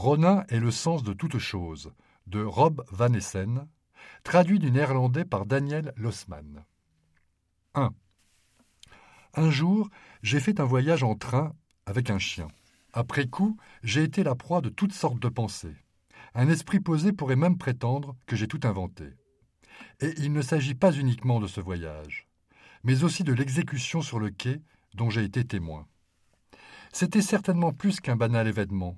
Ronin est le sens de toute chose, de Rob Van Essen, traduit du néerlandais par Daniel Lossman. 1. Un jour, j'ai fait un voyage en train avec un chien. Après coup, j'ai été la proie de toutes sortes de pensées. Un esprit posé pourrait même prétendre que j'ai tout inventé. Et il ne s'agit pas uniquement de ce voyage, mais aussi de l'exécution sur le quai dont j'ai été témoin. C'était certainement plus qu'un banal événement,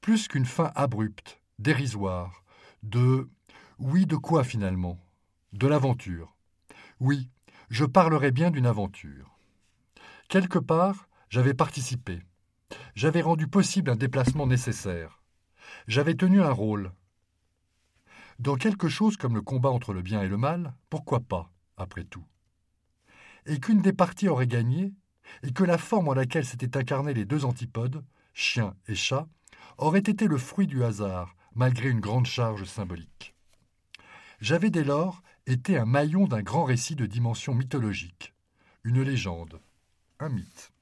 plus qu'une fin abrupte, dérisoire, de... Oui, de quoi finalement? De l'aventure. Oui, je parlerai bien d'une aventure. Quelque part, j'avais participé. J'avais rendu possible un déplacement nécessaire. J'avais tenu un rôle. Dans quelque chose comme le combat entre le bien et le mal, pourquoi pas, après tout? Et qu'une des parties aurait gagné, et que la forme en laquelle s'étaient incarnés les deux antipodes, chien et chat, aurait été le fruit du hasard, malgré une grande charge symbolique. J'avais dès lors été un maillon d'un grand récit de dimension mythologique, une légende, un mythe.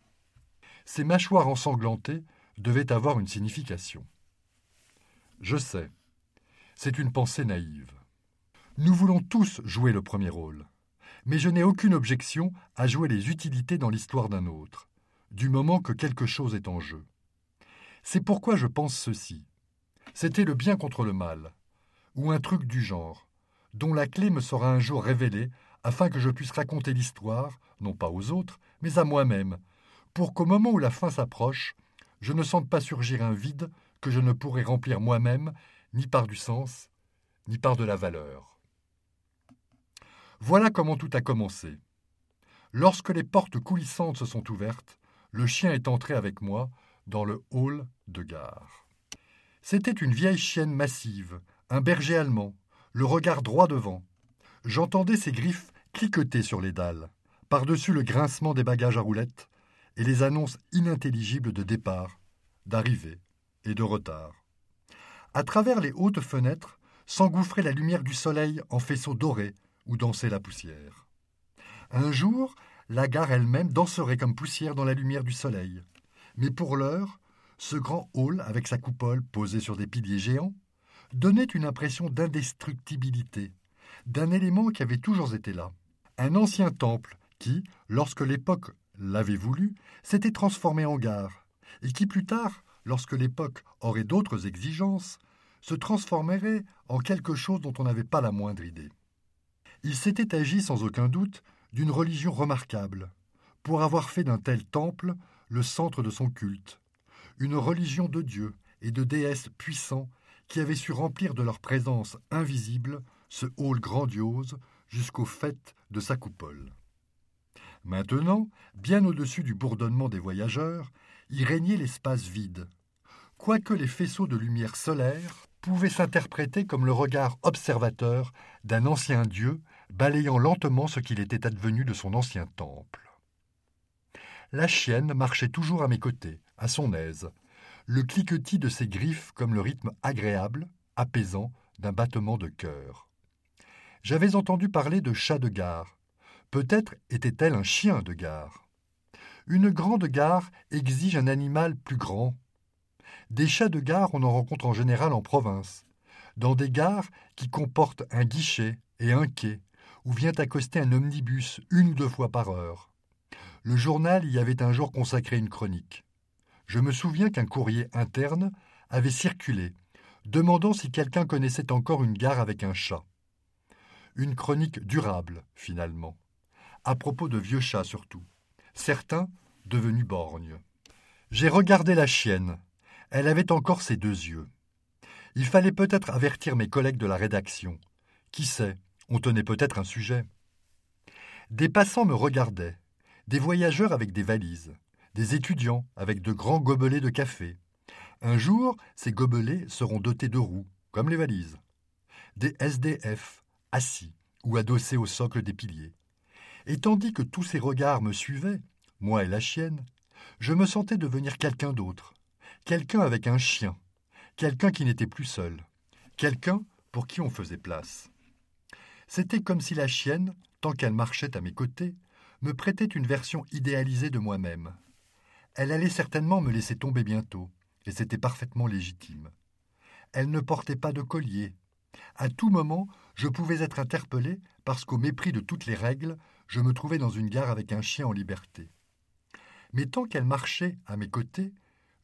Ces mâchoires ensanglantées devaient avoir une signification. Je sais, c'est une pensée naïve. Nous voulons tous jouer le premier rôle, mais je n'ai aucune objection à jouer les utilités dans l'histoire d'un autre, du moment que quelque chose est en jeu. C'est pourquoi je pense ceci. C'était le bien contre le mal, ou un truc du genre, dont la clé me sera un jour révélée afin que je puisse raconter l'histoire, non pas aux autres, mais à moi-même, pour qu'au moment où la fin s'approche, je ne sente pas surgir un vide que je ne pourrai remplir moi-même, ni par du sens, ni par de la valeur. Voilà comment tout a commencé. Lorsque les portes coulissantes se sont ouvertes, le chien est entré avec moi dans le hall de gare. C'était une vieille chienne massive, un berger allemand, le regard droit devant. J'entendais ses griffes cliqueter sur les dalles, par-dessus le grincement des bagages à roulettes et les annonces inintelligibles de départ, d'arrivée et de retard. À travers les hautes fenêtres s'engouffrait la lumière du soleil en faisceaux dorés où dansait la poussière. Un jour, la gare elle-même danserait comme poussière dans la lumière du soleil. Mais pour l'heure, ce grand hall, avec sa coupole posée sur des piliers géants, donnait une impression d'indestructibilité, d'un élément qui avait toujours été là. Un ancien temple qui, lorsque l'époque l'avait voulu, s'était transformé en gare, et qui plus tard, lorsque l'époque aurait d'autres exigences, se transformerait en quelque chose dont on n'avait pas la moindre idée. Il s'était agi sans aucun doute d'une religion remarquable, pour avoir fait d'un tel temple le centre de son culte, une religion de dieux et de déesses puissants qui avaient su remplir de leur présence invisible ce hall grandiose jusqu'au fait de sa coupole. Maintenant, bien au-dessus du bourdonnement des voyageurs, y régnait l'espace vide, quoique les faisceaux de lumière solaire pouvaient s'interpréter comme le regard observateur d'un ancien dieu balayant lentement ce qu'il était advenu de son ancien temple. La chienne marchait toujours à mes côtés, à son aise, le cliquetis de ses griffes comme le rythme agréable, apaisant d'un battement de cœur. J'avais entendu parler de chat de gare. Peut-être était-elle un chien de gare. Une grande gare exige un animal plus grand. Des chats de gare, on en rencontre en général en province, dans des gares qui comportent un guichet et un quai, où vient accoster un omnibus une ou deux fois par heure. Le journal y avait un jour consacré une chronique. Je me souviens qu'un courrier interne avait circulé, demandant si quelqu'un connaissait encore une gare avec un chat. Une chronique durable, finalement, à propos de vieux chats surtout, certains devenus borgnes. J'ai regardé la chienne. Elle avait encore ses deux yeux. Il fallait peut-être avertir mes collègues de la rédaction. Qui sait, on tenait peut-être un sujet. Des passants me regardaient, des voyageurs avec des valises, des étudiants avec de grands gobelets de café. Un jour, ces gobelets seront dotés de roues, comme les valises. Des SDF, assis ou adossés au socle des piliers. Et tandis que tous ces regards me suivaient, moi et la chienne, je me sentais devenir quelqu'un d'autre, quelqu'un avec un chien, quelqu'un qui n'était plus seul, quelqu'un pour qui on faisait place. C'était comme si la chienne, tant qu'elle marchait à mes côtés, me prêtait une version idéalisée de moi-même. Elle allait certainement me laisser tomber bientôt, et c'était parfaitement légitime. Elle ne portait pas de collier. À tout moment, je pouvais être interpellé parce qu'au mépris de toutes les règles, je me trouvais dans une gare avec un chien en liberté. Mais tant qu'elle marchait à mes côtés,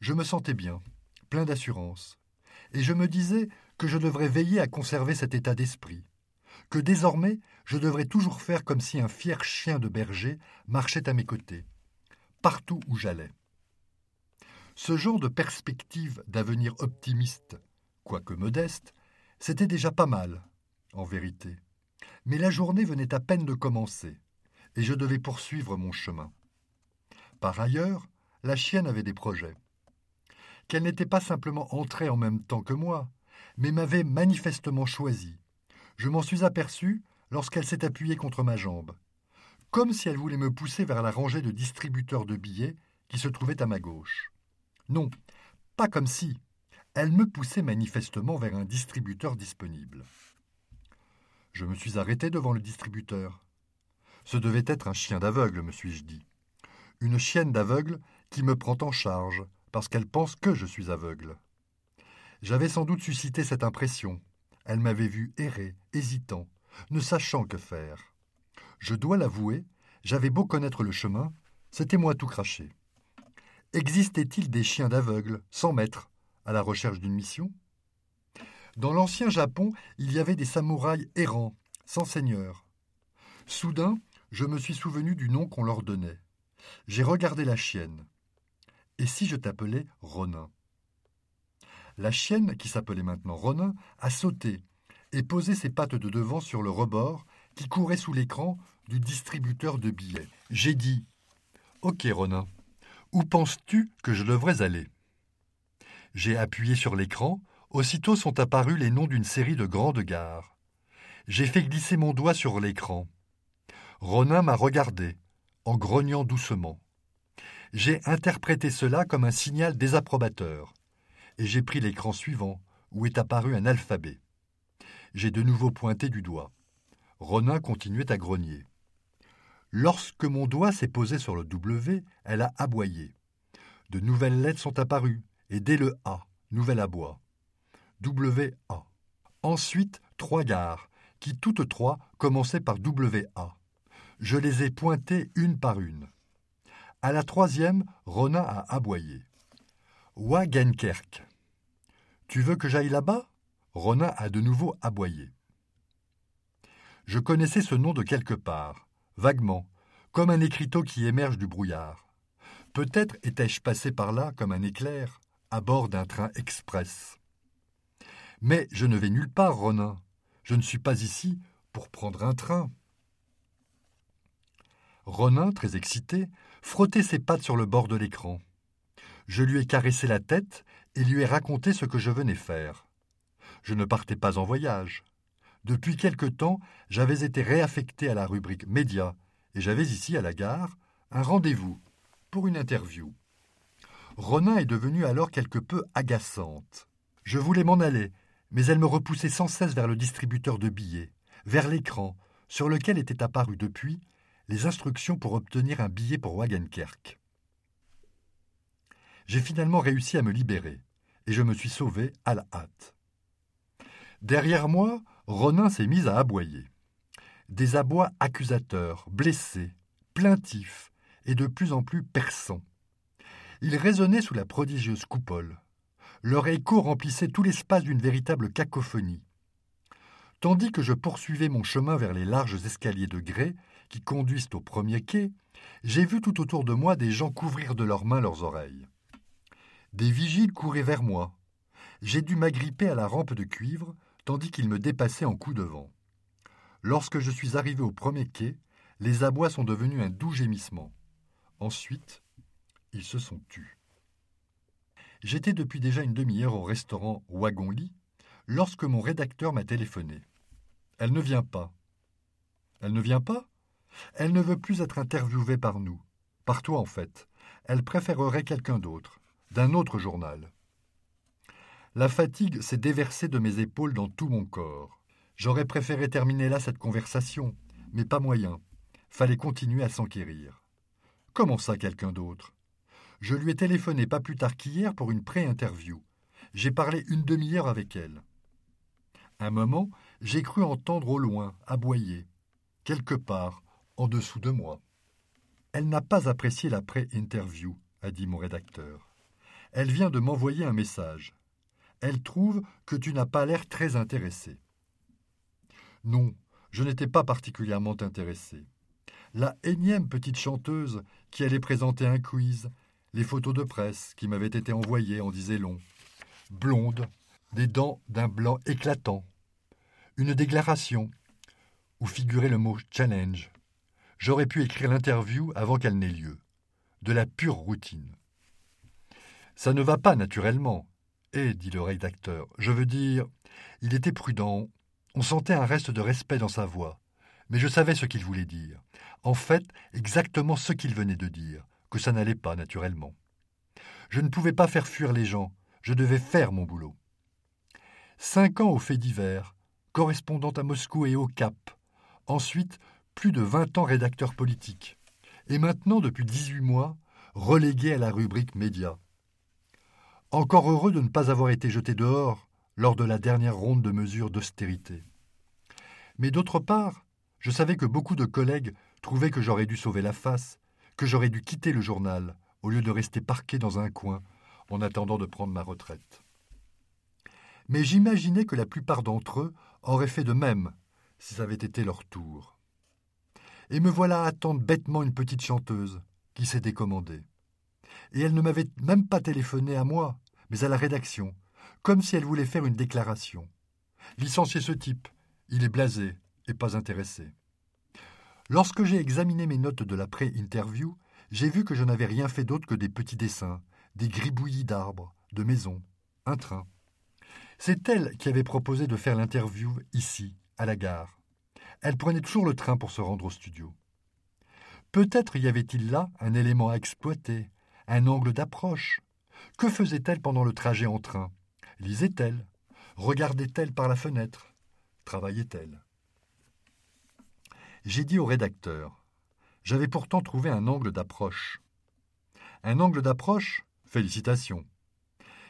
je me sentais bien, plein d'assurance, et je me disais que je devrais veiller à conserver cet état d'esprit, que désormais je devrais toujours faire comme si un fier chien de berger marchait à mes côtés, partout où j'allais. Ce genre de perspective d'avenir optimiste, quoique modeste, c'était déjà pas mal, en vérité. Mais la journée venait à peine de commencer, et je devais poursuivre mon chemin. Par ailleurs, la chienne avait des projets. Qu'elle n'était pas simplement entrée en même temps que moi, mais m'avait manifestement choisi. Je m'en suis aperçu lorsqu'elle s'est appuyée contre ma jambe, comme si elle voulait me pousser vers la rangée de distributeurs de billets qui se trouvait à ma gauche. Non, pas comme si. Elle me poussait manifestement vers un distributeur disponible. Je me suis arrêté devant le distributeur. Ce devait être un chien d'aveugle, me suis-je dit. Une chienne d'aveugle qui me prend en charge parce qu'elle pense que je suis aveugle. J'avais sans doute suscité cette impression. Elle m'avait vu errer, hésitant, ne sachant que faire. Je dois l'avouer, j'avais beau connaître le chemin, c'était moi tout craché. Existait-il des chiens d'aveugles, sans maître, à la recherche d'une mission? Dans l'ancien Japon, il y avait des samouraïs errants, sans seigneur. Soudain, je me suis souvenu du nom qu'on leur donnait. J'ai regardé la chienne. Et si je t'appelais Ronin? La chienne, qui s'appelait maintenant Ronin, a sauté et ses pattes de devant sur le rebord qui courait sous l'écran du distributeur de billets. J'ai dit Ok, Ronin, où penses-tu que je devrais aller? J'ai appuyé sur l'écran, aussitôt sont apparus les noms d'une série de grandes gares. J'ai fait glisser mon doigt sur l'écran. Ronin m'a regardé, en grognant doucement. J'ai interprété cela comme un signal désapprobateur, et j'ai pris l'écran suivant, où est apparu un alphabet. J'ai de nouveau pointé du doigt. Ronin continuait à grogner. Lorsque mon doigt s'est posé sur le W, elle a aboyé. De nouvelles lettres sont apparues, et dès le A, nouvel aboi. W-A. Ensuite, trois gares, qui toutes trois commençaient par W-A. Je les ai pointées une par une. À la troisième, Ronin a aboyé. Wagenkerk. Tu veux que j'aille là-bas? Ronin a de nouveau aboyé. Je connaissais ce nom de quelque part vaguement, comme un écriteau qui émerge du brouillard. Peut-être étais-je passé par là comme un éclair, à bord d'un train express. Mais je ne vais nulle part, Ronin. Je ne suis pas ici pour prendre un train. Ronin, très excité, frottait ses pattes sur le bord de l'écran. Je lui ai caressé la tête et lui ai raconté ce que je venais faire. Je ne partais pas en voyage. Depuis quelque temps, j'avais été réaffecté à la rubrique Média et j'avais ici, à la gare, un rendez-vous pour une interview. Ronin est devenue alors quelque peu agaçante. Je voulais m'en aller, mais elle me repoussait sans cesse vers le distributeur de billets, vers l'écran, sur lequel étaient apparues depuis les instructions pour obtenir un billet pour Wagenkerk. J'ai finalement réussi à me libérer, et je me suis sauvé à la hâte. Derrière moi, Ronin s'est mis à aboyer. Des abois accusateurs, blessés, plaintifs et de plus en plus perçants. Ils résonnaient sous la prodigieuse coupole. Leur écho remplissait tout l'espace d'une véritable cacophonie. Tandis que je poursuivais mon chemin vers les larges escaliers de grès qui conduisent au premier quai, j'ai vu tout autour de moi des gens couvrir de leurs mains leurs oreilles. Des vigiles couraient vers moi. J'ai dû m'agripper à la rampe de cuivre tandis qu'il me dépassait en coup de vent. Lorsque je suis arrivé au premier quai, les abois sont devenus un doux gémissement. Ensuite, ils se sont tus. J'étais depuis déjà une demi-heure au restaurant Wagon-Lit lorsque mon rédacteur m'a téléphoné. Elle ne vient pas. Elle ne vient pas? Elle ne veut plus être interviewée par nous. Par toi, en fait. Elle préférerait quelqu'un d'autre, d'un autre journal. La fatigue s'est déversée de mes épaules dans tout mon corps. J'aurais préféré terminer là cette conversation, mais pas moyen. Fallait continuer à s'enquérir. Comment ça quelqu'un d'autre? Je lui ai téléphoné pas plus tard qu'hier pour une pré-interview. J'ai parlé une demi-heure avec elle. Un moment, j'ai cru entendre au loin aboyer, quelque part, en dessous de moi. Elle n'a pas apprécié l'après-interview, a dit mon rédacteur. Elle vient de m'envoyer un message. Elle trouve que tu n'as pas l'air très intéressé. Non, je n'étais pas particulièrement intéressé. La énième petite chanteuse qui allait présenter un quiz, les photos de presse qui m'avaient été envoyées en disaient long. Blonde, des dents d'un blanc éclatant. Une déclaration où figurait le mot challenge. J'aurais pu écrire l'interview avant qu'elle n'ait lieu. De la pure routine. Ça ne va pas naturellement. Eh, dit le rédacteur, je veux dire, il était prudent. On sentait un reste de respect dans sa voix. Mais je savais ce qu'il voulait dire. En fait, exactement ce qu'il venait de dire, que ça n'allait pas naturellement. Je ne pouvais pas faire fuir les gens, je devais faire mon boulot. Cinq ans aux faits divers, correspondant à Moscou et au Cap. Ensuite, plus de vingt ans rédacteur politique. Et maintenant, depuis dix-huit mois, relégué à la rubrique médias. Encore heureux de ne pas avoir été jeté dehors lors de la dernière ronde de mesures d'austérité. Mais d'autre part, je savais que beaucoup de collègues trouvaient que j'aurais dû sauver la face, que j'aurais dû quitter le journal, au lieu de rester parqué dans un coin en attendant de prendre ma retraite. Mais j'imaginais que la plupart d'entre eux auraient fait de même si ça avait été leur tour. Et me voilà attendre bêtement une petite chanteuse qui s'est décommandée. Et elle ne m'avait même pas téléphoné à moi, mais à la rédaction, comme si elle voulait faire une déclaration. Licencier ce type, il est blasé, et pas intéressé. Lorsque j'ai examiné mes notes de l'après-interview, j'ai vu que je n'avais rien fait d'autre que des petits dessins, des gribouillis d'arbres, de maisons, un train. C'est elle qui avait proposé de faire l'interview ici, à la gare. Elle prenait toujours le train pour se rendre au studio. Peut-être y avait-il là un élément à exploiter, un angle d'approche. Que faisait-elle pendant le trajet en train? Lisait-elle Regardait-elle par la fenêtre? Travaillait-elle j'ai dit au rédacteur J'avais pourtant trouvé un angle d'approche. Un angle d'approche? Félicitations.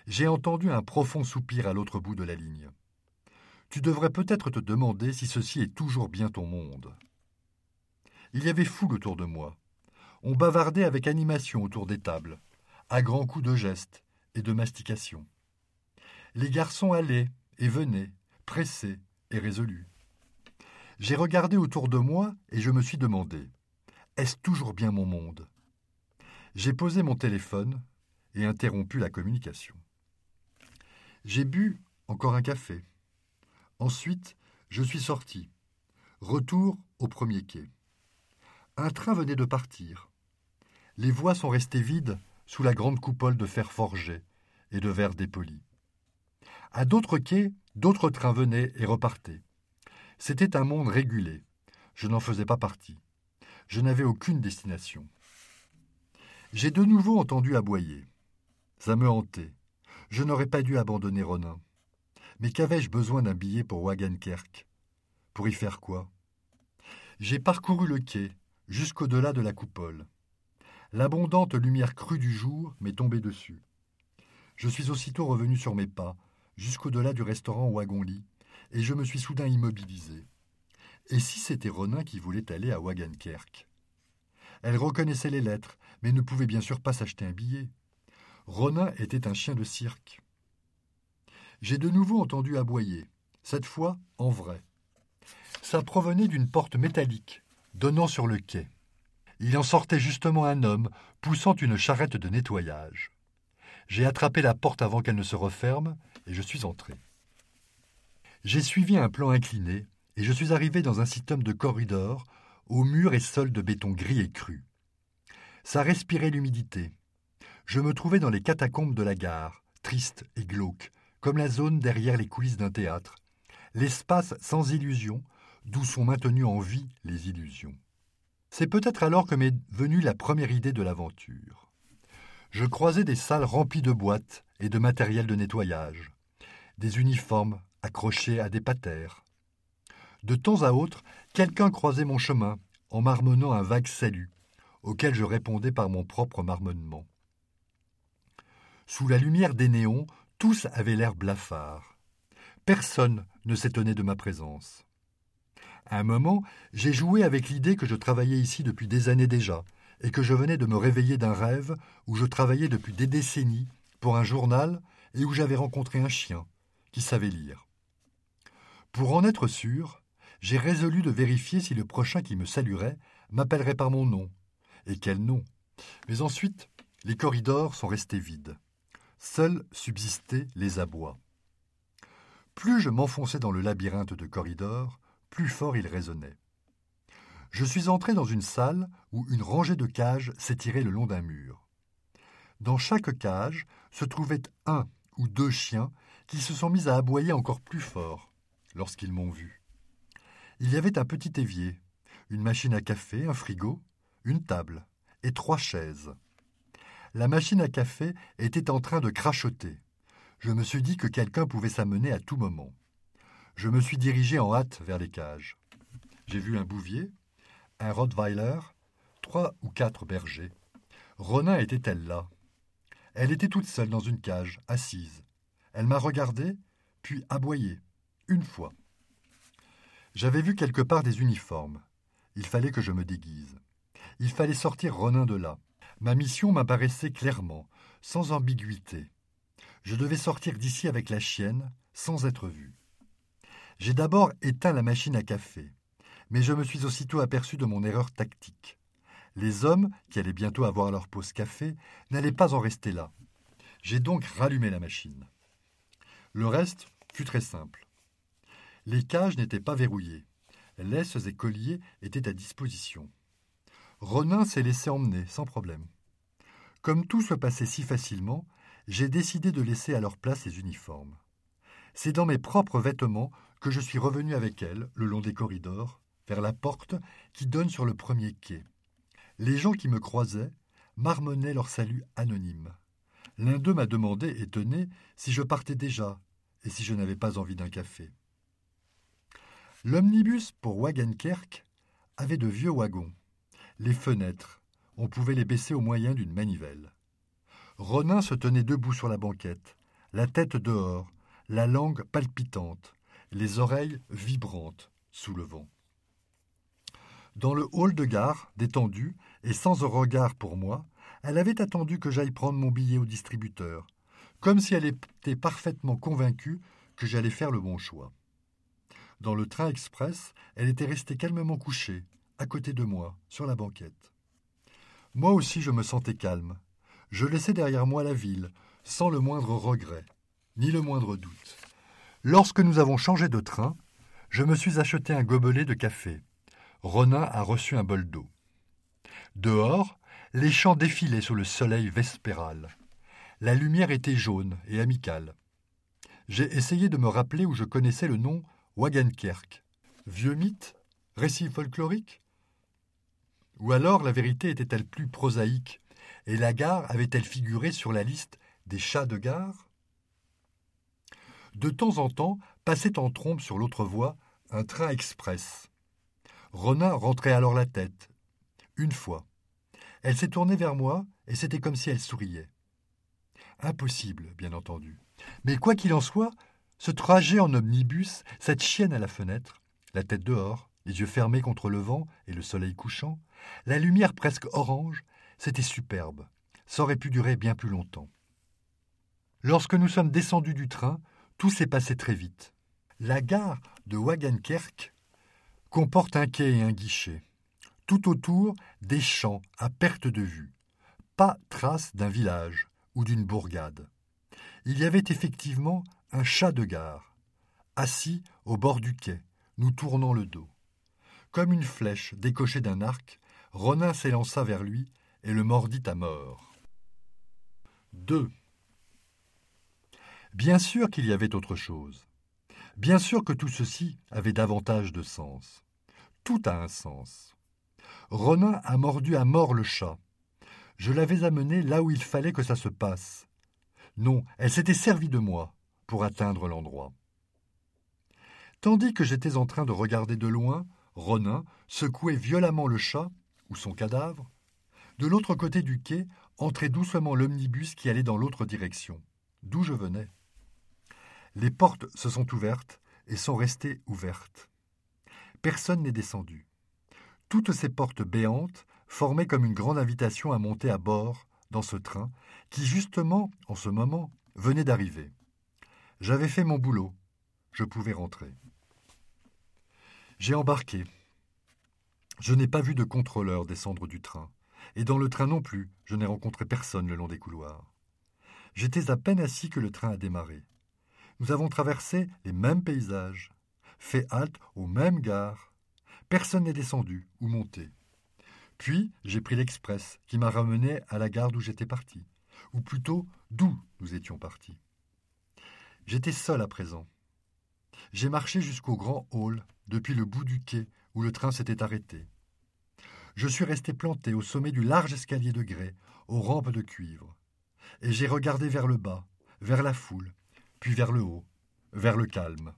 J'ai entendu un profond soupir à l'autre bout de la ligne. Tu devrais peut-être te demander si ceci est toujours bien ton monde. Il y avait foule autour de moi. On bavardait avec animation autour des tables, à grands coups de gestes et de mastication. Les garçons allaient et venaient, pressés et résolus. J'ai regardé autour de moi et je me suis demandé Est-ce toujours bien mon monde? J'ai posé mon téléphone et interrompu la communication. J'ai bu encore un café. Ensuite, je suis sorti. Retour au premier quai. Un train venait de partir. Les voies sont restées vides sous la grande coupole de fer forgé et de verre dépoli. À d'autres quais, d'autres trains venaient et repartaient. C'était un monde régulé. Je n'en faisais pas partie. Je n'avais aucune destination. J'ai de nouveau entendu aboyer. Ça me hantait. Je n'aurais pas dû abandonner Ronin. Mais qu'avais-je besoin d'un billet pour Wagenkerk? Pour y faire quoi? J'ai parcouru le quai, jusqu'au-delà de la coupole. L'abondante lumière crue du jour m'est tombée dessus. Je suis aussitôt revenu sur mes pas, jusqu'au-delà du restaurant Wagon-Lit, et je me suis soudain immobilisé. Et si c'était Ronin qui voulait aller à Wagenkerk Elle reconnaissait les lettres, mais ne pouvait bien sûr pas s'acheter un billet. Ronin était un chien de cirque. J'ai de nouveau entendu aboyer, cette fois en vrai. Ça provenait d'une porte métallique, donnant sur le quai. Il en sortait justement un homme, poussant une charrette de nettoyage. J'ai attrapé la porte avant qu'elle ne se referme, et je suis entré. J'ai suivi un plan incliné et je suis arrivé dans un système de corridors aux murs et sols de béton gris et cru. Ça respirait l'humidité. Je me trouvais dans les catacombes de la gare, triste et glauque, comme la zone derrière les coulisses d'un théâtre, l'espace sans illusion, d'où sont maintenues en vie les illusions. C'est peut-être alors que m'est venue la première idée de l'aventure. Je croisais des salles remplies de boîtes et de matériel de nettoyage, des uniformes accroché à des patères. De temps à autre, quelqu'un croisait mon chemin en marmonnant un vague salut, auquel je répondais par mon propre marmonnement. Sous la lumière des néons, Tous avaient l'air blafards. Personne ne s'étonnait de ma présence. Un moment, j'ai joué avec l'idée que je travaillais ici depuis des années déjà, et que je venais de me réveiller d'un rêve où je travaillais depuis des décennies pour un journal et où j'avais rencontré un chien qui savait lire. Pour en être sûr, j'ai résolu de vérifier si le prochain qui me saluerait m'appellerait par mon nom. Et quel nom Mais ensuite, les corridors sont restés vides. Seuls subsistaient les abois. Plus je m'enfonçais dans le labyrinthe de corridors, plus fort il résonnait. Je suis entré dans une salle où une rangée de cages s'étirait le long d'un mur. Dans chaque cage se trouvait un ou deux chiens qui se sont mis à aboyer encore plus fort lorsqu'ils m'ont vu. Il y avait un petit évier, une machine à café, un frigo, une table et trois chaises. La machine à café était en train de crachoter. Je me suis dit que quelqu'un pouvait s'amener à tout moment. Je me suis dirigé en hâte vers les cages. J'ai vu un bouvier, un Rottweiler, trois ou quatre bergers. Ronin était-elle là? Elle était toute seule dans une cage, assise. Elle m'a regardé, puis aboyé, une fois. J'avais vu quelque part des uniformes. Il fallait que je me déguise. Il fallait sortir Ronin de là. Ma mission m'apparaissait clairement, sans ambiguïté. Je devais sortir d'ici avec la chienne, sans être vu. J'ai d'abord éteint la machine à café, mais je me suis aussitôt aperçu de mon erreur tactique. Les hommes, qui allaient bientôt avoir leur pause café, n'allaient pas en rester là. J'ai donc rallumé la machine. Le reste fut très simple. Les cages n'étaient pas verrouillées. Laisses et colliers étaient à disposition. Ronin s'est laissé emmener, sans problème. Comme tout se passait si facilement, j'ai décidé de laisser à leur place les uniformes. C'est dans mes propres vêtements que je suis revenu avec elle, le long des corridors, vers la porte qui donne sur le premier quai. Les gens qui me croisaient marmonnaient leur salut anonyme. L'un d'eux m'a demandé, étonné, si je partais déjà et si je n'avais pas envie d'un café. L'omnibus pour Wagenkerk avait de vieux wagons. Les fenêtres, on pouvait les baisser au moyen d'une manivelle. Ronin se tenait debout sur la banquette, la tête dehors, la langue palpitante, les oreilles vibrantes sous le vent. Dans le hall de gare, détendue et sans un regard pour moi, elle avait attendu que j'aille prendre mon billet au distributeur, comme si elle était parfaitement convaincue que j'allais faire le bon choix. Dans le train express, elle était restée calmement couchée, à côté de moi, sur la banquette. Moi aussi je me sentais calme. Je laissais derrière moi la ville, sans le moindre regret, ni le moindre doute. Lorsque nous avons changé de train, je me suis acheté un gobelet de café. Ronin a reçu un bol d'eau. Dehors, les champs défilaient sous le soleil vespéral. La lumière était jaune et amicale. J'ai essayé de me rappeler où je connaissais le nom Wagenkerk. Vieux mythe? Récit folklorique? Ou alors la vérité était-elle plus prosaïque et la gare avait-elle figuré sur la liste des chats de gare? De temps en temps passait en trompe sur l'autre voie un train express. Ronin rentrait alors la tête. Une fois. Elle s'est tournée vers moi et c'était comme si elle souriait. Impossible, bien entendu. Mais quoi qu'il en soit, ce trajet en omnibus, cette chienne à la fenêtre, la tête dehors, les yeux fermés contre le vent et le soleil couchant, la lumière presque orange, c'était superbe. Ça aurait pu durer bien plus longtemps. Lorsque nous sommes descendus du train, tout s'est passé très vite. La gare de Wagenkerk comporte un quai et un guichet. Tout autour, des champs à perte de vue. Pas trace d'un village ou d'une bourgade. Il y avait effectivement un chat de gare, assis au bord du quai, nous tournant le dos. Comme une flèche décochée d'un arc, Ronin s'élança vers lui et le mordit à mort. 2. Bien sûr qu'il y avait autre chose. Bien sûr que tout ceci avait davantage de sens. Tout a un sens. Ronin a mordu à mort le chat. Je l'avais amené là où il fallait que ça se passe. Non, elle s'était servie de moi pour atteindre l'endroit. Tandis que j'étais en train de regarder de loin, Ronin secouait violemment le chat, ou son cadavre. De l'autre côté du quai entrait doucement l'omnibus qui allait dans l'autre direction, d'où je venais. Les portes se sont ouvertes et sont restées ouvertes. Personne n'est descendu. Toutes ces portes béantes formaient comme une grande invitation à monter à bord dans ce train qui, justement, en ce moment, venait d'arriver. J'avais fait mon boulot. Je pouvais rentrer. J'ai embarqué. Je n'ai pas vu de contrôleur descendre du train, et dans le train non plus, je n'ai rencontré personne le long des couloirs. J'étais à peine assis que le train a démarré. Nous avons traversé les mêmes paysages, fait halte aux mêmes gares. Personne n'est descendu ou monté. Puis j'ai pris l'express qui m'a ramené à la gare d'où j'étais parti, ou plutôt d'où nous étions partis. J'étais seul à présent. J'ai marché jusqu'au grand hall, depuis le bout du quai où le train s'était arrêté. Je suis resté planté au sommet du large escalier de grès, aux rampes de cuivre, et j'ai regardé vers le bas, vers la foule, puis vers le haut, vers le calme.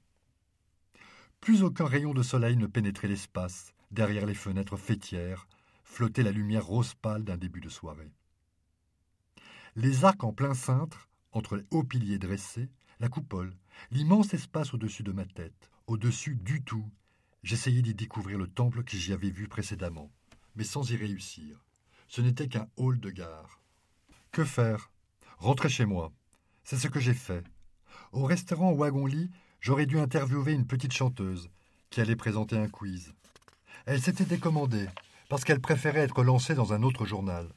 Plus aucun rayon de soleil ne pénétrait l'espace, derrière les fenêtres fêtières, flottait la lumière rose pâle d'un début de soirée. Les arcs en plein cintre, entre les hauts piliers dressés, la coupole, l'immense espace au-dessus de ma tête, au-dessus du tout, j'essayais d'y découvrir le temple que j'y avais vu précédemment, mais sans y réussir. Ce n'était qu'un hall de gare. Que faire? Rentrer chez moi. C'est ce que j'ai fait. Au restaurant Wagon-Lit, j'aurais dû interviewer une petite chanteuse qui allait présenter un quiz. Elle s'était décommandée parce qu'elle préférait être lancée dans un autre journal.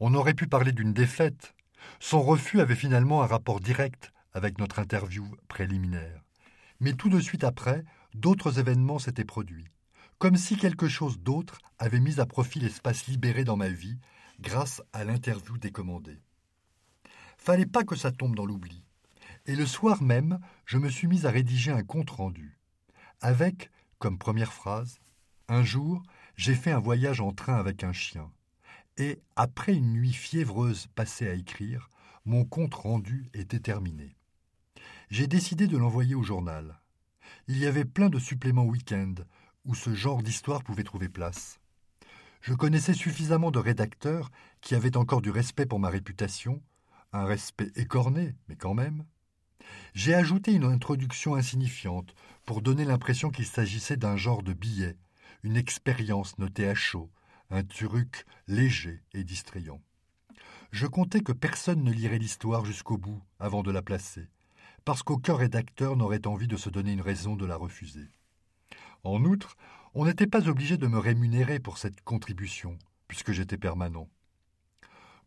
On aurait pu parler d'une défaite. Son refus avait finalement un rapport direct avec notre interview préliminaire. Mais tout de suite après, d'autres événements s'étaient produits, comme si quelque chose d'autre avait mis à profit l'espace libéré dans ma vie grâce à l'interview décommandée. Fallait pas que ça tombe dans l'oubli. Et le soir même, je me suis mis à rédiger un compte-rendu. Avec, comme première phrase, Un jour, j'ai fait un voyage en train avec un chien. Et, après une nuit fiévreuse passée à écrire, mon compte-rendu était terminé j'ai décidé de l'envoyer au journal. Il y avait plein de suppléments week-end où ce genre d'histoire pouvait trouver place. Je connaissais suffisamment de rédacteurs qui avaient encore du respect pour ma réputation, un respect écorné, mais quand même. J'ai ajouté une introduction insignifiante pour donner l'impression qu'il s'agissait d'un genre de billet, une expérience notée à chaud, un truc léger et distrayant. Je comptais que personne ne lirait l'histoire jusqu'au bout avant de la placer, parce qu'aucun rédacteur n'aurait envie de se donner une raison de la refuser. En outre, on n'était pas obligé de me rémunérer pour cette contribution, puisque j'étais permanent.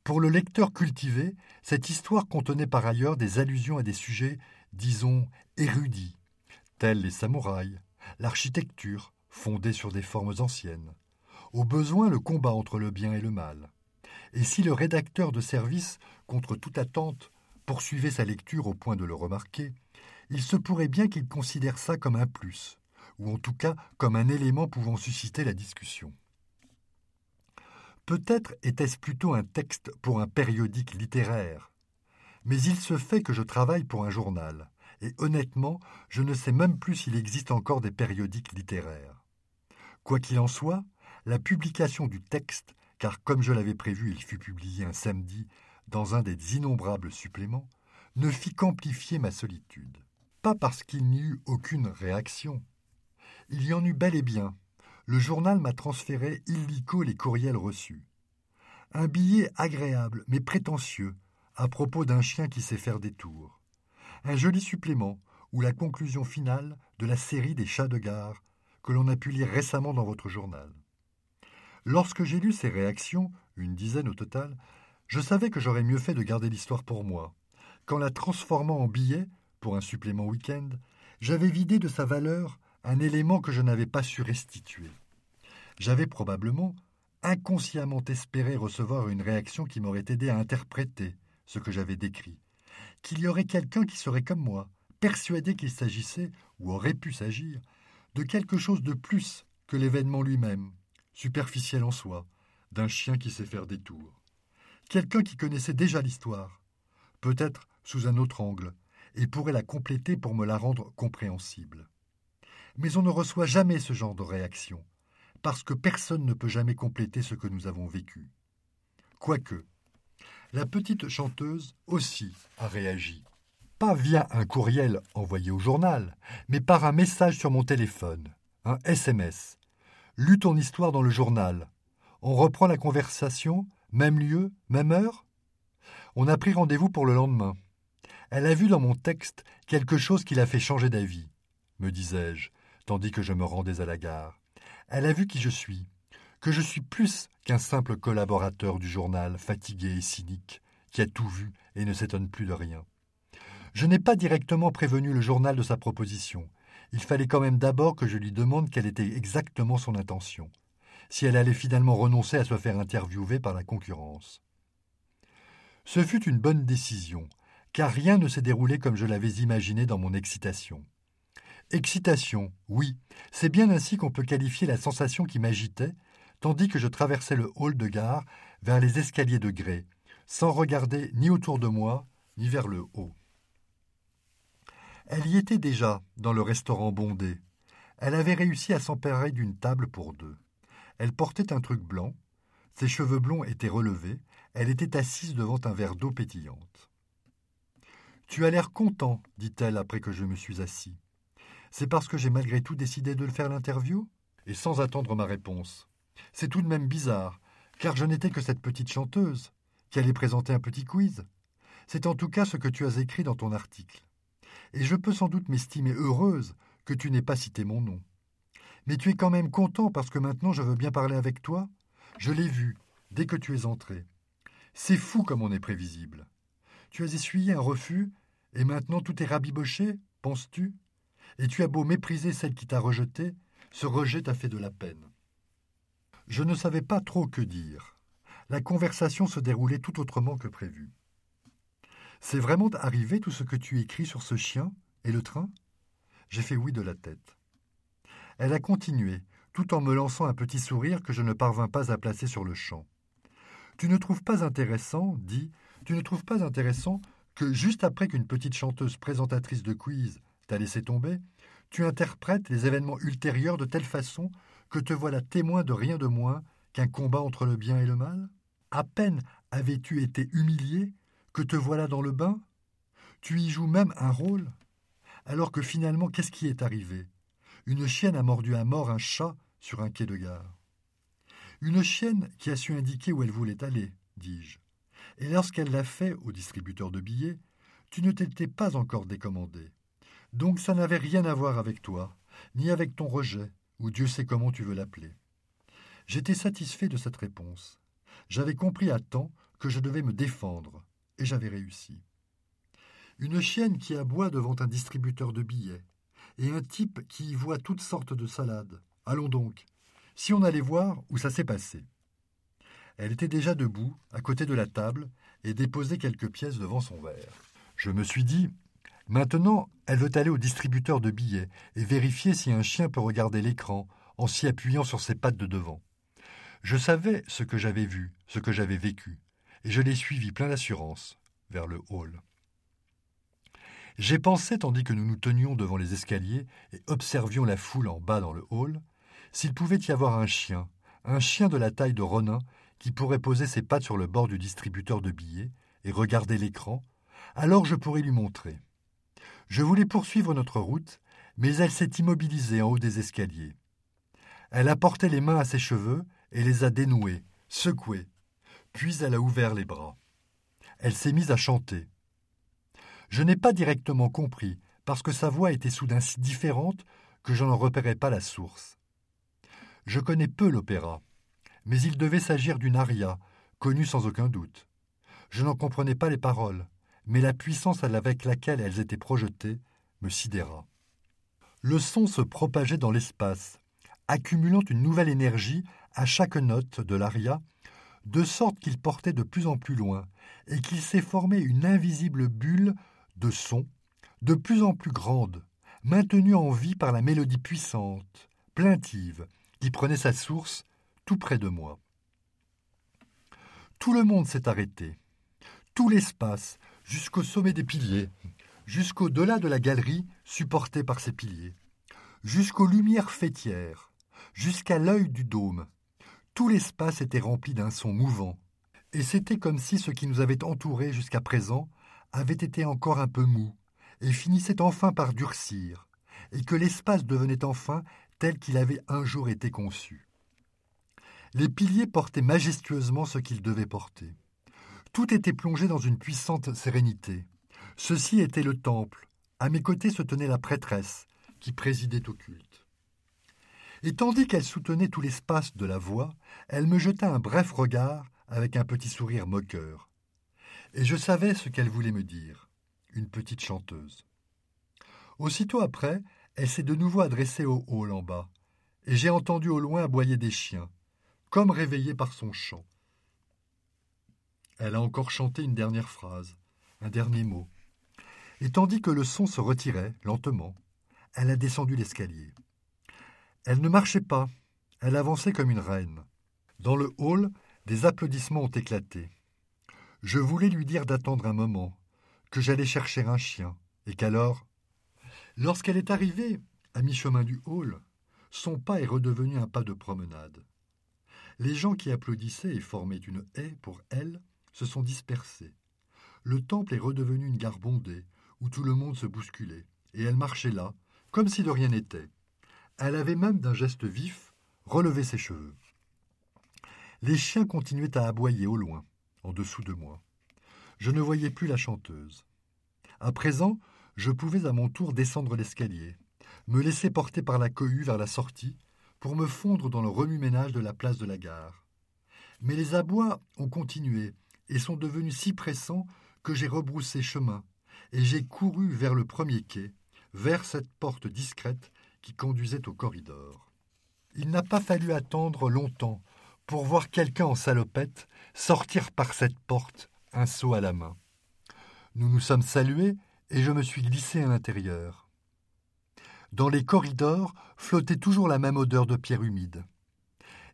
Pour le lecteur cultivé, cette histoire contenait par ailleurs des allusions à des sujets, disons, érudits, tels les samouraïs, l'architecture, fondée sur des formes anciennes, au besoin le combat entre le bien et le mal. Et si le rédacteur de service, contre toute attente, poursuivait sa lecture au point de le remarquer, il se pourrait bien qu'il considère ça comme un plus, ou en tout cas comme un élément pouvant susciter la discussion. Peut-être était-ce plutôt un texte pour un périodique littéraire, mais il se fait que je travaille pour un journal, et honnêtement, je ne sais même plus s'il existe encore des périodiques littéraires. Quoi qu'il en soit, la publication du texte, car comme je l'avais prévu, il fut publié un samedi dans un des innombrables suppléments, ne fit qu'amplifier ma solitude. Pas parce qu'il n'y eut aucune réaction. Il y en eut bel et bien. Le journal m'a transféré illico les courriels reçus. Un billet agréable mais prétentieux à propos d'un chien qui sait faire des tours. Un joli supplément ou la conclusion finale de la série des chats de gare que l'on a pu lire récemment dans votre journal. Lorsque j'ai lu ces réactions, une dizaine au total, je savais que j'aurais mieux fait de garder l'histoire pour moi. Qu'en la transformant en billet, pour un supplément week-end, j'avais vidé de sa valeur un élément que je n'avais pas su restituer. J'avais probablement, inconsciemment espéré recevoir une réaction qui m'aurait aidé à interpréter ce que j'avais décrit, qu'il y aurait quelqu'un qui serait comme moi, persuadé qu'il s'agissait, ou aurait pu s'agir, de quelque chose de plus que l'événement lui-même, superficiel en soi, d'un chien qui sait faire des tours quelqu'un qui connaissait déjà l'histoire, peut-être sous un autre angle, et pourrait la compléter pour me la rendre compréhensible. Mais on ne reçoit jamais ce genre de réaction, parce que personne ne peut jamais compléter ce que nous avons vécu. Quoique, la petite chanteuse aussi a réagi. pas via un courriel envoyé au journal, mais par un message sur mon téléphone, un SMS. Lu ton histoire dans le journal. On reprend la conversation, même lieu, même heure? On a pris rendez-vous pour le lendemain. Elle a vu dans mon texte quelque chose qui l'a fait changer d'avis, me disais-je, tandis que je me rendais à la gare. Elle a vu qui je suis, que je suis plus qu'un simple collaborateur du journal, fatigué et cynique, qui a tout vu et ne s'étonne plus de rien. Je n'ai pas directement prévenu le journal de sa proposition. Il fallait quand même d'abord que je lui demande quelle était exactement son intention, si elle allait finalement renoncer à se faire interviewer par la concurrence. Ce fut une bonne décision, car rien ne s'est déroulé comme je l'avais imaginé dans mon excitation. Excitation, oui, c'est bien ainsi qu'on peut qualifier la sensation qui m'agitait, tandis que je traversais le hall de gare vers les escaliers de grès, sans regarder ni autour de moi, ni vers le haut. Elle y était déjà, dans le restaurant bondé. Elle avait réussi à s'emparer d'une table pour deux. Elle portait un truc blanc, ses cheveux blonds étaient relevés, elle était assise devant un verre d'eau pétillante. Tu as l'air content, dit-elle après que je me suis assis. C'est parce que j'ai malgré tout décidé de le faire l'interview? Et sans attendre ma réponse. C'est tout de même bizarre, car je n'étais que cette petite chanteuse, qui allait présenter un petit quiz. C'est en tout cas ce que tu as écrit dans ton article et je peux sans doute m'estimer heureuse que tu n'aies pas cité mon nom. Mais tu es quand même content parce que maintenant je veux bien parler avec toi Je l'ai vu, dès que tu es entré. C'est fou comme on est prévisible. Tu as essuyé un refus, et maintenant tout est rabiboché, penses-tu? Et tu as beau mépriser celle qui t'a rejeté, ce rejet t'a fait de la peine. Je ne savais pas trop que dire. La conversation se déroulait tout autrement que prévu. C'est vraiment arrivé tout ce que tu écris sur ce chien et le train? J'ai fait oui de la tête. Elle a continué, tout en me lançant un petit sourire que je ne parvins pas à placer sur le champ. Tu ne trouves pas intéressant, dit, tu ne trouves pas intéressant que juste après qu'une petite chanteuse présentatrice de quiz t'a laissé tomber, tu interprètes les événements ultérieurs de telle façon que te voilà témoin de rien de moins qu'un combat entre le bien et le mal? À peine avais-tu été humilié que te voilà dans le bain? Tu y joues même un rôle? Alors que finalement, qu'est-ce qui est arrivé? Une chienne a mordu à mort un chat sur un quai de gare. Une chienne qui a su indiquer où elle voulait aller, dis-je. Et lorsqu'elle l'a fait au distributeur de billets, tu ne t'étais pas encore décommandé. Donc ça n'avait rien à voir avec toi, ni avec ton rejet, ou Dieu sait comment tu veux l'appeler. J'étais satisfait de cette réponse. J'avais compris à temps que je devais me défendre, et j'avais réussi. Une chienne qui aboie devant un distributeur de billets, et un type qui y voit toutes sortes de salades. Allons donc, si on allait voir où ça s'est passé. Elle était déjà debout, à côté de la table, et déposait quelques pièces devant son verre. Je me suis dit, maintenant, elle veut aller au distributeur de billets et vérifier si un chien peut regarder l'écran en s'y appuyant sur ses pattes de devant. Je savais ce que j'avais vu, ce que j'avais vécu et je l'ai suivi plein d'assurance vers le hall. J'ai pensé, tandis que nous nous tenions devant les escaliers et observions la foule en bas dans le hall, s'il pouvait y avoir un chien, un chien de la taille de Ronin, qui pourrait poser ses pattes sur le bord du distributeur de billets et regarder l'écran, alors je pourrais lui montrer. Je voulais poursuivre notre route, mais elle s'est immobilisée en haut des escaliers. Elle a porté les mains à ses cheveux et les a dénoués, secoués, puis elle a ouvert les bras. Elle s'est mise à chanter. Je n'ai pas directement compris, parce que sa voix était soudain si différente que je n'en repérais pas la source. Je connais peu l'opéra, mais il devait s'agir d'une aria, connue sans aucun doute. Je n'en comprenais pas les paroles, mais la puissance avec laquelle elles étaient projetées me sidéra. Le son se propageait dans l'espace, accumulant une nouvelle énergie à chaque note de l'aria de sorte qu'il portait de plus en plus loin, et qu'il s'est formé une invisible bulle de son, de plus en plus grande, maintenue en vie par la mélodie puissante, plaintive, qui prenait sa source tout près de moi. Tout le monde s'est arrêté. Tout l'espace, jusqu'au sommet des piliers, jusqu'au-delà de la galerie supportée par ces piliers, jusqu'aux lumières fêtières, jusqu'à l'œil du dôme, tout l'espace était rempli d'un son mouvant, et c'était comme si ce qui nous avait entourés jusqu'à présent avait été encore un peu mou, et finissait enfin par durcir, et que l'espace devenait enfin tel qu'il avait un jour été conçu. Les piliers portaient majestueusement ce qu'ils devaient porter. Tout était plongé dans une puissante sérénité. Ceci était le temple. À mes côtés se tenait la prêtresse, qui présidait au culte. Et tandis qu'elle soutenait tout l'espace de la voix, elle me jeta un bref regard avec un petit sourire moqueur. Et je savais ce qu'elle voulait me dire, une petite chanteuse. Aussitôt après, elle s'est de nouveau adressée au hall en bas, et j'ai entendu au loin aboyer des chiens, comme réveillée par son chant. Elle a encore chanté une dernière phrase, un dernier mot. Et tandis que le son se retirait, lentement, elle a descendu l'escalier. Elle ne marchait pas, elle avançait comme une reine. Dans le hall, des applaudissements ont éclaté. Je voulais lui dire d'attendre un moment, que j'allais chercher un chien, et qu'alors. Lorsqu'elle est arrivée, à mi-chemin du hall, son pas est redevenu un pas de promenade. Les gens qui applaudissaient et formaient une haie pour elle se sont dispersés. Le temple est redevenu une gare bondée, où tout le monde se bousculait, et elle marchait là, comme si de rien n'était. Elle avait même d'un geste vif relevé ses cheveux. Les chiens continuaient à aboyer au loin, en dessous de moi. Je ne voyais plus la chanteuse. À présent, je pouvais à mon tour descendre l'escalier, me laisser porter par la cohue vers la sortie, pour me fondre dans le remue-ménage de la place de la gare. Mais les abois ont continué et sont devenus si pressants que j'ai rebroussé chemin, et j'ai couru vers le premier quai, vers cette porte discrète qui conduisait au corridor. Il n'a pas fallu attendre longtemps pour voir quelqu'un en salopette sortir par cette porte, un seau à la main. Nous nous sommes salués et je me suis glissé à l'intérieur. Dans les corridors flottait toujours la même odeur de pierre humide.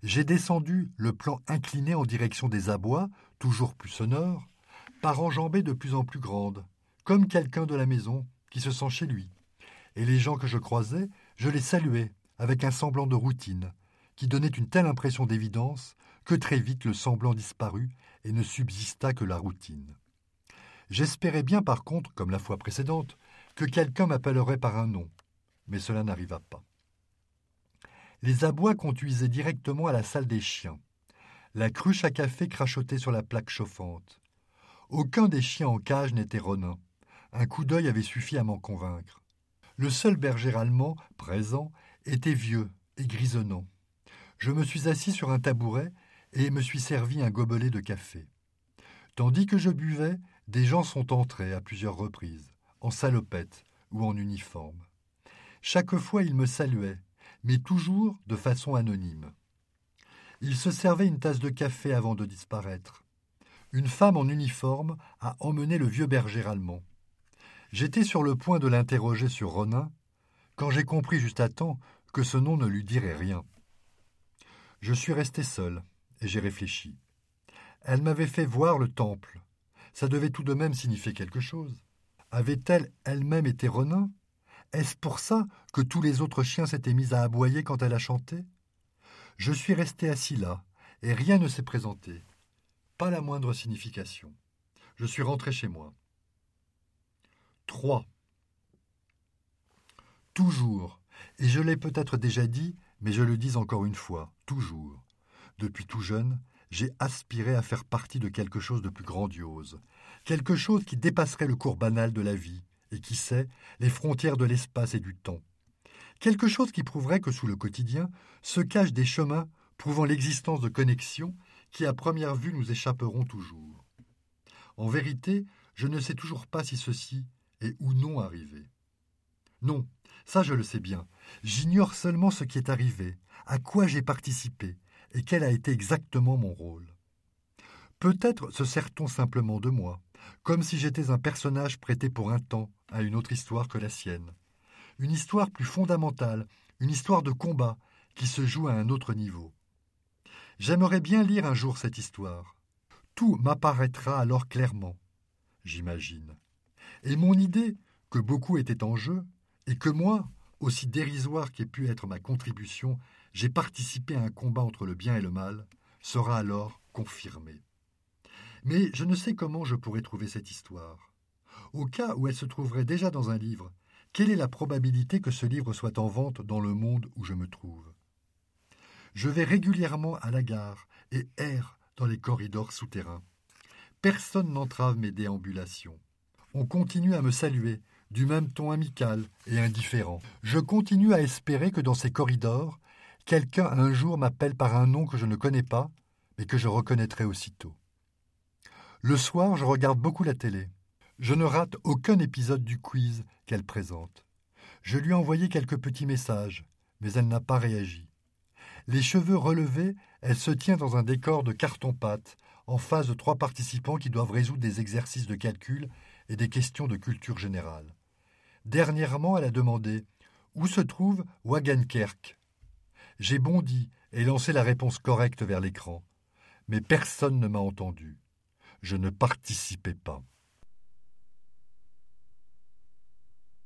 J'ai descendu le plan incliné en direction des abois, toujours plus sonores, par enjambées de plus en plus grandes, comme quelqu'un de la maison qui se sent chez lui. Et les gens que je croisais, je les saluais avec un semblant de routine, qui donnait une telle impression d'évidence que très vite le semblant disparut et ne subsista que la routine. J'espérais bien par contre, comme la fois précédente, que quelqu'un m'appellerait par un nom, mais cela n'arriva pas. Les abois conduisaient directement à la salle des chiens. La cruche à café crachotait sur la plaque chauffante. Aucun des chiens en cage n'était ronin. Un coup d'œil avait suffi à m'en convaincre. Le seul berger allemand présent était vieux et grisonnant. Je me suis assis sur un tabouret et me suis servi un gobelet de café. Tandis que je buvais, des gens sont entrés à plusieurs reprises, en salopette ou en uniforme. Chaque fois il me saluait, mais toujours de façon anonyme. Il se servait une tasse de café avant de disparaître. Une femme en uniforme a emmené le vieux berger allemand. J'étais sur le point de l'interroger sur Ronin, quand j'ai compris juste à temps que ce nom ne lui dirait rien. Je suis resté seul, et j'ai réfléchi. Elle m'avait fait voir le temple. Ça devait tout de même signifier quelque chose. Avait-elle elle-même été Ronin? Est-ce pour ça que tous les autres chiens s'étaient mis à aboyer quand elle a chanté? Je suis resté assis là, et rien ne s'est présenté. Pas la moindre signification. Je suis rentré chez moi. 3. Toujours, et je l'ai peut-être déjà dit, mais je le dis encore une fois, toujours. Depuis tout jeune, j'ai aspiré à faire partie de quelque chose de plus grandiose, quelque chose qui dépasserait le cours banal de la vie, et qui sait, les frontières de l'espace et du temps. Quelque chose qui prouverait que sous le quotidien se cachent des chemins prouvant l'existence de connexions qui à première vue nous échapperont toujours. En vérité, je ne sais toujours pas si ceci est ou non arrivé. Non, ça je le sais bien. J'ignore seulement ce qui est arrivé, à quoi j'ai participé, et quel a été exactement mon rôle. Peut-être se sert-on simplement de moi, comme si j'étais un personnage prêté pour un temps à une autre histoire que la sienne. Une histoire plus fondamentale, une histoire de combat qui se joue à un autre niveau. J'aimerais bien lire un jour cette histoire. Tout m'apparaîtra alors clairement, j'imagine. Et mon idée, que beaucoup étaient en jeu, et que moi, aussi dérisoire qu'ait pu être ma contribution, j'ai participé à un combat entre le bien et le mal, sera alors confirmée. Mais je ne sais comment je pourrais trouver cette histoire. Au cas où elle se trouverait déjà dans un livre, quelle est la probabilité que ce livre soit en vente dans le monde où je me trouve? Je vais régulièrement à la gare et erre dans les corridors souterrains. Personne n'entrave mes déambulations. On continue à me saluer, du même ton amical et indifférent. Je continue à espérer que dans ces corridors, quelqu'un un jour m'appelle par un nom que je ne connais pas, mais que je reconnaîtrai aussitôt. Le soir, je regarde beaucoup la télé. Je ne rate aucun épisode du quiz qu'elle présente. Je lui ai envoyé quelques petits messages, mais elle n'a pas réagi. Les cheveux relevés, elle se tient dans un décor de carton-pâte, en face de trois participants qui doivent résoudre des exercices de calcul et des questions de culture générale. Dernièrement, elle a demandé Où se trouve Wagenkerk J'ai bondi et lancé la réponse correcte vers l'écran, mais personne ne m'a entendu. Je ne participais pas.